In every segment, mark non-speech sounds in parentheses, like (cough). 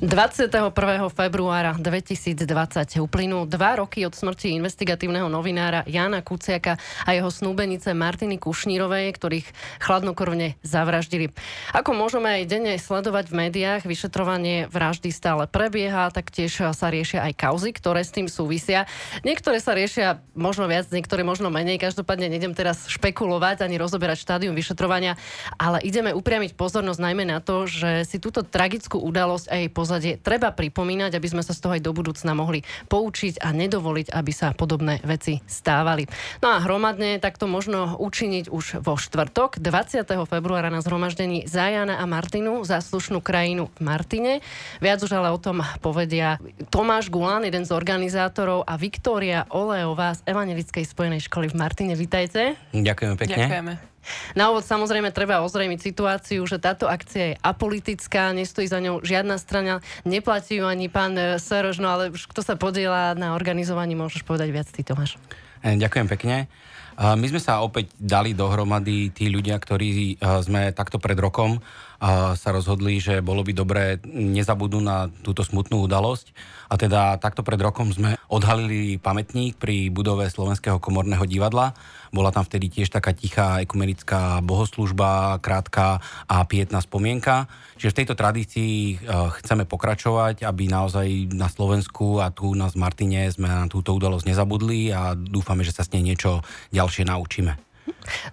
21. februára 2020 uplynú dva roky od smrti investigatívneho novinára Jana Kuciaka a jeho snúbenice Martiny Kušnírovej, ktorých chladnokrvne zavraždili. Ako môžeme aj denne sledovať v médiách, vyšetrovanie vraždy stále prebieha, taktiež sa riešia aj kauzy, ktoré s tým súvisia. Niektoré sa riešia možno viac, niektoré možno menej. Každopádne nejdem teraz špekulovať ani rozoberať štádium vyšetrovania, ale ideme upriamiť pozornosť najmä na to, že si túto tragickú udalosť aj poz pozadie treba pripomínať, aby sme sa z toho aj do budúcna mohli poučiť a nedovoliť, aby sa podobné veci stávali. No a hromadne takto možno učiniť už vo štvrtok 20. februára na zhromaždení Zajana a Martinu za slušnú krajinu v Martine. Viac už ale o tom povedia Tomáš Gulan, jeden z organizátorov a Viktória Oleová z Evangelickej spojenej školy v Martine. Vítajte. Ďakujeme pekne. Ďakujeme. Na úvod samozrejme treba ozrejmiť situáciu, že táto akcia je apolitická, nestojí za ňou žiadna strana, neplatí ju ani pán eh, Serož, no ale už kto sa podiela na organizovaní, môžeš povedať viac ty, Tomáš. Eh, ďakujem pekne. My sme sa opäť dali dohromady tí ľudia, ktorí sme takto pred rokom sa rozhodli, že bolo by dobré nezabudnúť na túto smutnú udalosť. A teda takto pred rokom sme odhalili pamätník pri budove Slovenského komorného divadla. Bola tam vtedy tiež taká tichá ekumenická bohoslužba, krátka a pietná spomienka. Čiže v tejto tradícii e, chceme pokračovať, aby naozaj na Slovensku a tu na Martine sme na túto udalosť nezabudli a dúfame, že sa s nej niečo ďalšie naučíme.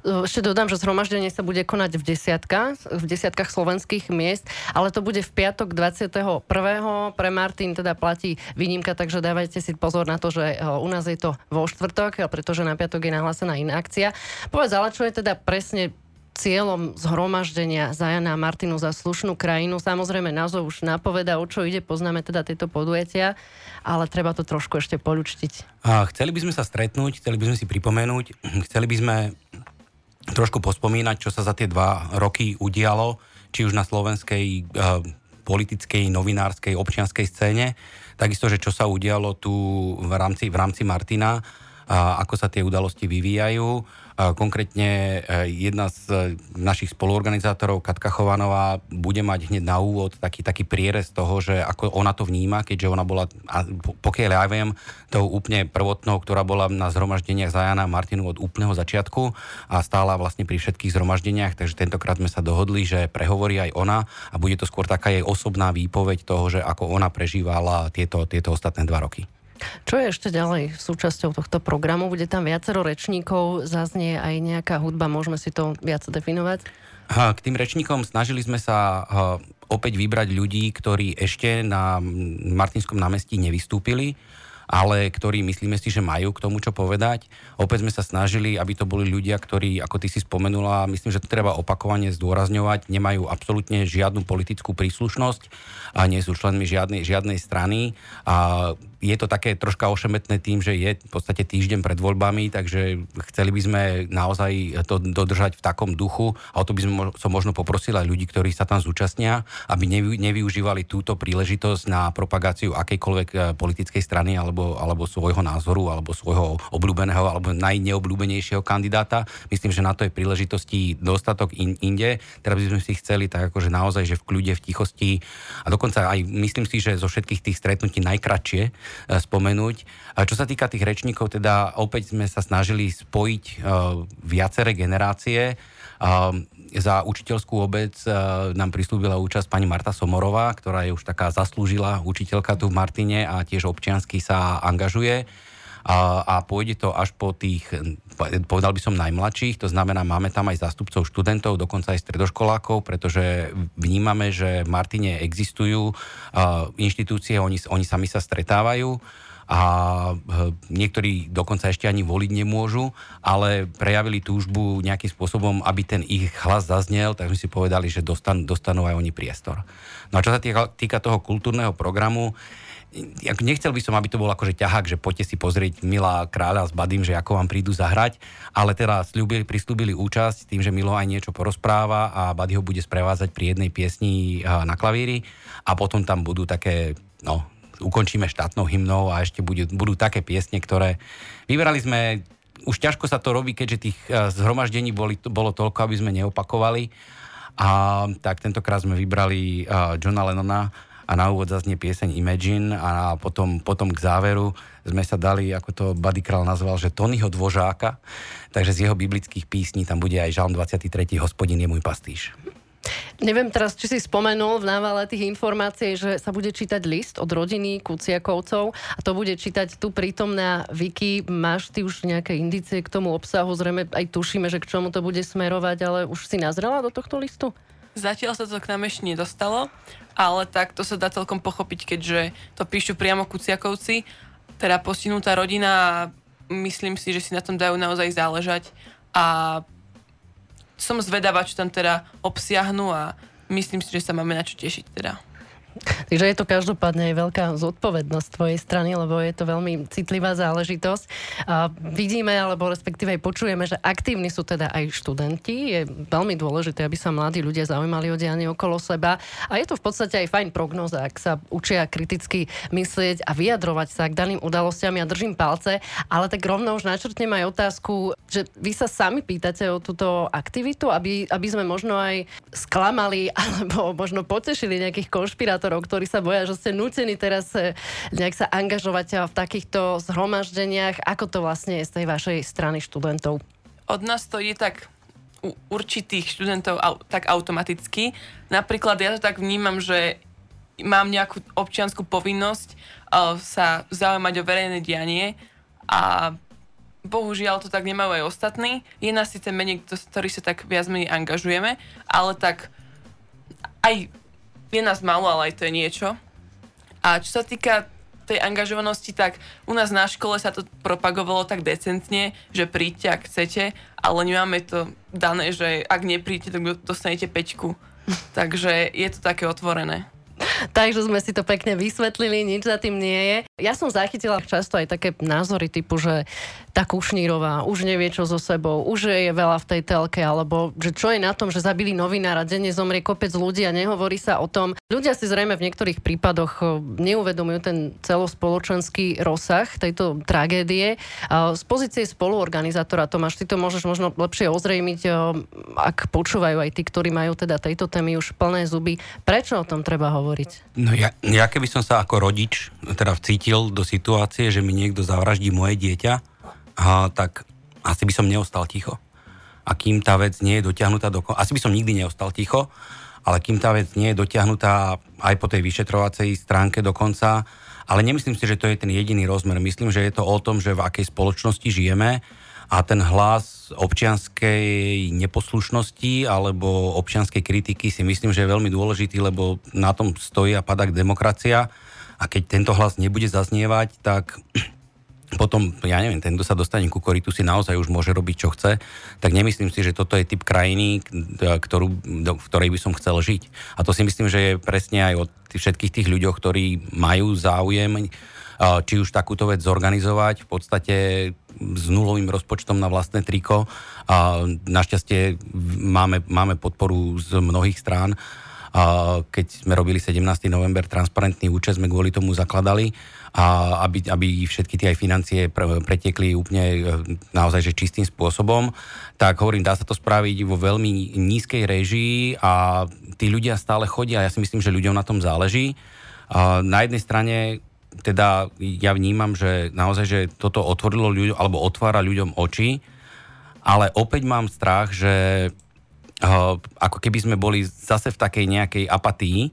Ešte dodám, že zhromaždenie sa bude konať v desiatkách, v desiatkách slovenských miest, ale to bude v piatok 21. Pre Martin teda platí výnimka, takže dávajte si pozor na to, že e, u nás je to vo štvrtok, pretože na piatok je nahlásená iná akcia. Povedz, ale čo je teda presne cieľom zhromaždenia Zajana a Martinu za slušnú krajinu. Samozrejme, názov už napoveda, o čo ide, poznáme teda tieto podujatia, ale treba to trošku ešte polučtiť. A chceli by sme sa stretnúť, chceli by sme si pripomenúť, chceli by sme trošku pospomínať, čo sa za tie dva roky udialo, či už na slovenskej uh, politickej, novinárskej, občianskej scéne, takisto, že čo sa udialo tu v rámci, v rámci Martina, ako sa tie udalosti vyvíjajú Konkrétne e, jedna z e, našich spoluorganizátorov, Katka Chovanová, bude mať hneď na úvod taký, taký prierez toho, že ako ona to vníma, keďže ona bola, pokiaľ ja viem, tou úplne prvotnou, ktorá bola na zhromaždeniach Zajana Martinu od úplného začiatku a stála vlastne pri všetkých zhromaždeniach, takže tentokrát sme sa dohodli, že prehovorí aj ona a bude to skôr taká jej osobná výpoveď toho, že ako ona prežívala tieto, tieto ostatné dva roky. Čo je ešte ďalej súčasťou tohto programu? Bude tam viacero rečníkov, zaznie aj nejaká hudba, môžeme si to viac definovať? K tým rečníkom snažili sme sa opäť vybrať ľudí, ktorí ešte na Martinskom námestí nevystúpili ale ktorí myslíme si, že majú k tomu čo povedať. Opäť sme sa snažili, aby to boli ľudia, ktorí, ako ty si spomenula, myslím, že to treba opakovane zdôrazňovať, nemajú absolútne žiadnu politickú príslušnosť a nie sú členmi žiadnej, žiadnej strany a je to také troška ošemetné tým, že je v podstate týždeň pred voľbami, takže chceli by sme naozaj to dodržať v takom duchu a o to by sme som možno poprosil aj ľudí, ktorí sa tam zúčastnia, aby nevy, nevyužívali túto príležitosť na propagáciu akejkoľvek eh, politickej strany alebo, alebo svojho názoru alebo svojho obľúbeného alebo najneobľúbenejšieho kandidáta. Myslím, že na to je príležitosti dostatok in, inde. Teraz by sme si chceli tak akože naozaj, že v kľude, v tichosti a dokonca aj myslím si, že zo všetkých tých stretnutí najkratšie E, spomenúť. A čo sa týka tých rečníkov, teda opäť sme sa snažili spojiť e, viaceré generácie. E, za učiteľskú obec nám prislúbila účasť pani Marta Somorová, ktorá je už taká zaslúžila učiteľka tu v Martine a tiež občiansky sa angažuje a, pôjde to až po tých, povedal by som, najmladších, to znamená, máme tam aj zástupcov študentov, dokonca aj stredoškolákov, pretože vnímame, že v Martine existujú inštitúcie, oni, oni sami sa stretávajú a e, niektorí dokonca ešte ani voliť nemôžu, ale prejavili túžbu nejakým spôsobom, aby ten ich hlas zaznel, tak sme si povedali, že dostan, dostanú aj oni priestor. No a čo sa týka, týka toho kultúrneho programu, nechcel by som, aby to bol akože ťahák, že poďte si pozrieť Milá kráľa s Badým, že ako vám prídu zahrať, ale teda slúbili, prislúbili účasť tým, že Milo aj niečo porozpráva a Buddy ho bude sprevázať pri jednej piesni na klavíri a potom tam budú také, no, ukončíme štátnou hymnou a ešte budú, budú také piesne, ktoré vybrali sme už ťažko sa to robí, keďže tých zhromaždení boli, bolo toľko, aby sme neopakovali. A tak tentokrát sme vybrali uh, Johna Lennona a na úvod zaznie pieseň Imagine a potom, potom k záveru sme sa dali, ako to Buddy Král nazval, že Tonyho Dvožáka, takže z jeho biblických písní tam bude aj Žalm 23. Hospodin je môj pastíš. Neviem teraz, či si spomenul v návale tých informácií, že sa bude čítať list od rodiny Kuciakovcov a to bude čítať tu prítomná Vicky. Máš ty už nejaké indície k tomu obsahu? Zrejme aj tušíme, že k čomu to bude smerovať, ale už si nazrela do tohto listu? Zatiaľ sa to k nám ešte nedostalo, ale tak to sa dá celkom pochopiť, keďže to píšu priamo Kuciakovci, teda postihnutá rodina a myslím si, že si na tom dajú naozaj záležať a som zvedavá, čo tam teda obsiahnu a myslím si, že sa máme na čo tešiť teda. Takže je to každopádne aj veľká zodpovednosť tvojej strany, lebo je to veľmi citlivá záležitosť. A vidíme, alebo respektíve aj počujeme, že aktívni sú teda aj študenti. Je veľmi dôležité, aby sa mladí ľudia zaujímali o dianie okolo seba. A je to v podstate aj fajn prognoza, ak sa učia kriticky myslieť a vyjadrovať sa k daným udalostiam. Ja držím palce, ale tak rovno už načrtnem aj otázku, že vy sa sami pýtate o túto aktivitu, aby, aby sme možno aj sklamali (laughs) alebo možno potešili nejakých konšpirátorov moderátorov, ktorí sa boja, že ste nutení teraz eh, nejak sa angažovať eh, v takýchto zhromaždeniach. Ako to vlastne je z tej vašej strany študentov? Od nás to je tak u určitých študentov tak automaticky. Napríklad ja to tak vnímam, že mám nejakú občianskú povinnosť uh, sa zaujímať o verejné dianie a bohužiaľ to tak nemajú aj ostatní. Je nás síce menej, ktorí sa tak viac menej angažujeme, ale tak aj je nás málo, ale aj to je niečo. A čo sa týka tej angažovanosti, tak u nás na škole sa to propagovalo tak decentne, že príďte, ak chcete, ale nemáme to dané, že ak nepríďte, tak dostanete peťku. Takže je to také otvorené. Takže sme si to pekne vysvetlili, nič za tým nie je. Ja som zachytila často aj také názory typu, že tá Kušnírová už nevie čo so sebou, už je veľa v tej telke, alebo že čo je na tom, že zabili novinára, denne zomrie kopec ľudí a nehovorí sa o tom. Ľudia si zrejme v niektorých prípadoch eh, neuvedomujú ten celospoločenský rozsah tejto tragédie. Z pozície spoluorganizátora, Tomáš, ty to môžeš možno lepšie ozrejmiť, eh, ak počúvajú aj tí, ktorí majú teda tejto témy už plné zuby. Prečo o tom treba hovoriť? No ja, ja keby som sa ako rodič teda vcítil do situácie, že mi niekto zavraždí moje dieťa, a, tak asi by som neostal ticho. A kým tá vec nie je dotiahnutá do... Asi by som nikdy neostal ticho, ale kým tá vec nie je dotiahnutá aj po tej vyšetrovacej stránke dokonca, ale nemyslím si, že to je ten jediný rozmer. Myslím, že je to o tom, že v akej spoločnosti žijeme a ten hlas občianskej neposlušnosti alebo občianskej kritiky si myslím, že je veľmi dôležitý, lebo na tom stojí a padá demokracia. A keď tento hlas nebude zaznievať, tak (clears throat) potom, ja neviem, ten, kto sa dostane ku koritu, si naozaj už môže robiť, čo chce, tak nemyslím si, že toto je typ krajiny, ktorú, do, v ktorej by som chcel žiť. A to si myslím, že je presne aj od všetkých tých ľuďoch, ktorí majú záujem, či už takúto vec zorganizovať, v podstate s nulovým rozpočtom na vlastné triko. Našťastie máme, máme podporu z mnohých strán. Keď sme robili 17. november transparentný účet, sme kvôli tomu zakladali a aby, aby všetky tie aj financie pre, pretekli úplne e, naozaj že čistým spôsobom, tak hovorím, dá sa to spraviť vo veľmi nízkej režii a tí ľudia stále chodia a ja si myslím, že ľuďom na tom záleží. A na jednej strane teda ja vnímam, že naozaj, že toto otvorilo ľuďom, alebo otvára ľuďom oči, ale opäť mám strach, že uh, ako keby sme boli zase v takej nejakej apatii,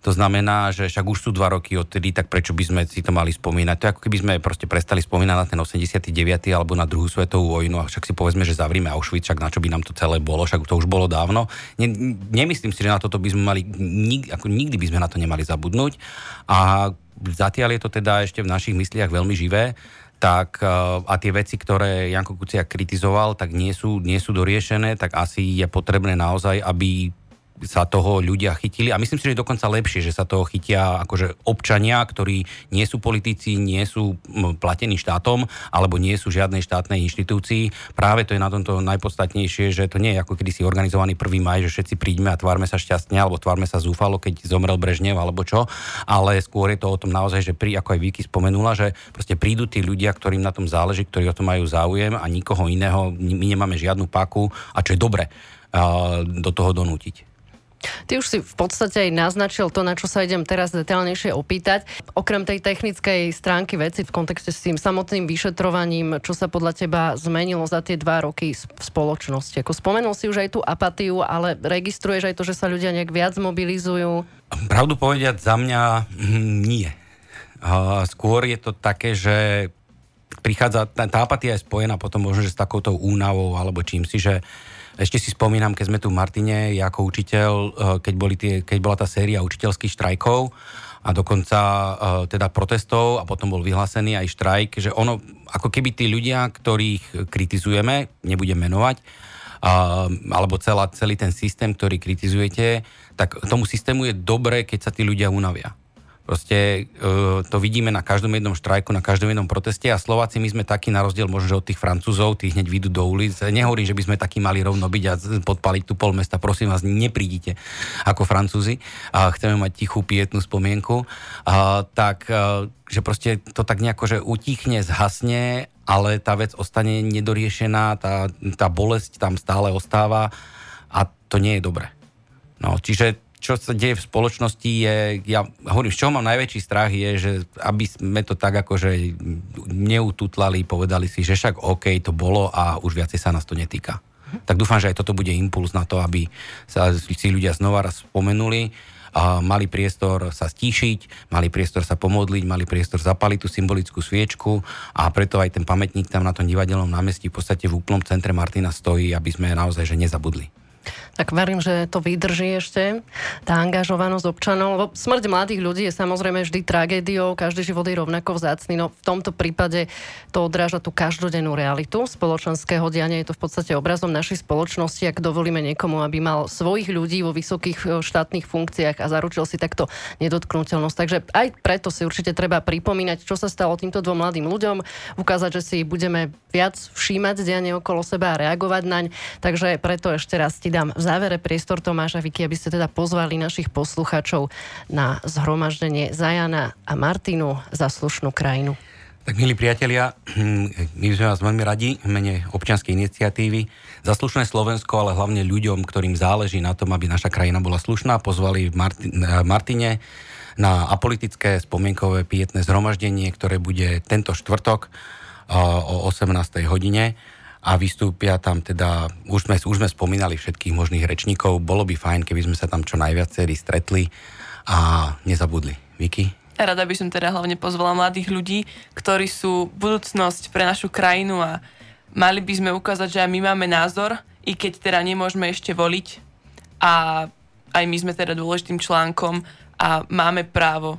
to znamená, že však už sú dva roky odtedy, tak prečo by sme si to mali spomínať? To je ako keby sme proste prestali spomínať na ten 89. alebo na druhú svetovú vojnu a však si povedzme, že zavrime Auschwitz, však na čo by nám to celé bolo, však to už bolo dávno. Ne, nemyslím si, že na toto by sme mali, nik, ako nikdy by sme na to nemali zabudnúť a zatiaľ je to teda ešte v našich mysliach veľmi živé tak a tie veci, ktoré Janko Kuciak kritizoval, tak nie sú, nie sú doriešené, tak asi je potrebné naozaj, aby sa toho ľudia chytili a myslím si, že je dokonca lepšie, že sa toho chytia akože občania, ktorí nie sú politici, nie sú platení štátom alebo nie sú žiadnej štátnej inštitúcii. Práve to je na tomto najpodstatnejšie, že to nie je ako kedy si organizovaný 1. maj, že všetci príďme a tvárme sa šťastne alebo tvárme sa zúfalo, keď zomrel Brežnev alebo čo, ale skôr je to o tom naozaj, že pri, ako aj Viki spomenula, že proste prídu tí ľudia, ktorým na tom záleží, ktorí o tom majú záujem a nikoho iného, my nemáme žiadnu paku a čo je dobre, do toho donútiť. Ty už si v podstate aj naznačil to, na čo sa idem teraz detailnejšie opýtať. Okrem tej technickej stránky veci v kontexte s tým samotným vyšetrovaním, čo sa podľa teba zmenilo za tie dva roky v spoločnosti? Ako spomenul si už aj tú apatiu, ale registruješ aj to, že sa ľudia nejak viac mobilizujú? Pravdu povedať, za mňa hm, nie. Skôr je to také, že prichádza, tá, tá apatia je spojená potom možno, že s takouto únavou alebo čím si, že ešte si spomínam, keď sme tu v Martine, ja ako učiteľ, eh, keď, boli tie, keď bola tá séria učiteľských štrajkov a dokonca eh, teda protestov a potom bol vyhlásený aj štrajk, že ono, ako keby tí ľudia, ktorých kritizujeme, nebudem menovať, alebo celá, celý ten systém, ktorý kritizujete, tak tomu systému je dobré, keď sa tí ľudia unavia. Proste uh, to vidíme na každom jednom štrajku, na každom jednom proteste a Slováci my sme takí na rozdiel možno, od tých Francúzov, tí hneď vyjdú do ulic. Nehovorím, že by sme takí mali rovno byť a podpaliť tu pol mesta. Prosím vás, neprídite ako Francúzi a chceme mať tichú pietnú spomienku. A, tak, a, že proste to tak nejako, že utichne, zhasne, ale tá vec ostane nedoriešená, tá, tá bolesť tam stále ostáva a to nie je dobré. No, čiže čo sa deje v spoločnosti je, ja hovorím, z čoho mám najväčší strach je, že aby sme to tak akože neututlali, povedali si, že však OK, to bolo a už viacej sa nás to netýka. Tak dúfam, že aj toto bude impuls na to, aby sa si ľudia znova raz spomenuli, a mali priestor sa stíšiť, mali priestor sa pomodliť, mali priestor zapaliť tú symbolickú sviečku a preto aj ten pamätník tam na tom divadelnom námestí v podstate v úplnom centre Martina stojí, aby sme naozaj že nezabudli. Tak verím, že to vydrží ešte, tá angažovanosť občanov, lebo smrť mladých ľudí je samozrejme vždy tragédiou, každý život je rovnako vzácný, no v tomto prípade to odráža tú každodennú realitu spoločenského diania, je to v podstate obrazom našej spoločnosti, ak dovolíme niekomu, aby mal svojich ľudí vo vysokých e, štátnych funkciách a zaručil si takto nedotknutelnosť. Takže aj preto si určite treba pripomínať, čo sa stalo týmto dvom mladým ľuďom, ukázať, že si budeme viac všímať dianie okolo seba a reagovať naň. Takže preto ešte raz ti dám v závere priestor Tomáša Vicky, aby ste teda pozvali našich poslucháčov na zhromaždenie Zajana a Martinu za slušnú krajinu. Tak milí priatelia, my sme vás veľmi radi v mene občianskej iniciatívy za slušné Slovensko, ale hlavne ľuďom, ktorým záleží na tom, aby naša krajina bola slušná, pozvali Martine na apolitické spomienkové pietné zhromaždenie, ktoré bude tento štvrtok o 18. hodine a vystúpia tam teda, už sme, už sme spomínali všetkých možných rečníkov, bolo by fajn, keby sme sa tam čo najviacerí stretli a nezabudli. Vicky? Rada by som teda hlavne pozvala mladých ľudí, ktorí sú budúcnosť pre našu krajinu a mali by sme ukázať, že aj my máme názor, i keď teda nemôžeme ešte voliť a aj my sme teda dôležitým článkom a máme právo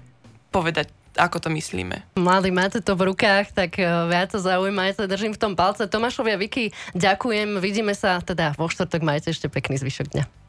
povedať ako to myslíme. Mladí, máte to v rukách, tak e, viac to zaujímajte, držím v tom palce. Tomášovi a Vicky, ďakujem, vidíme sa teda vo štvrtok, majte ešte pekný zvyšok dňa.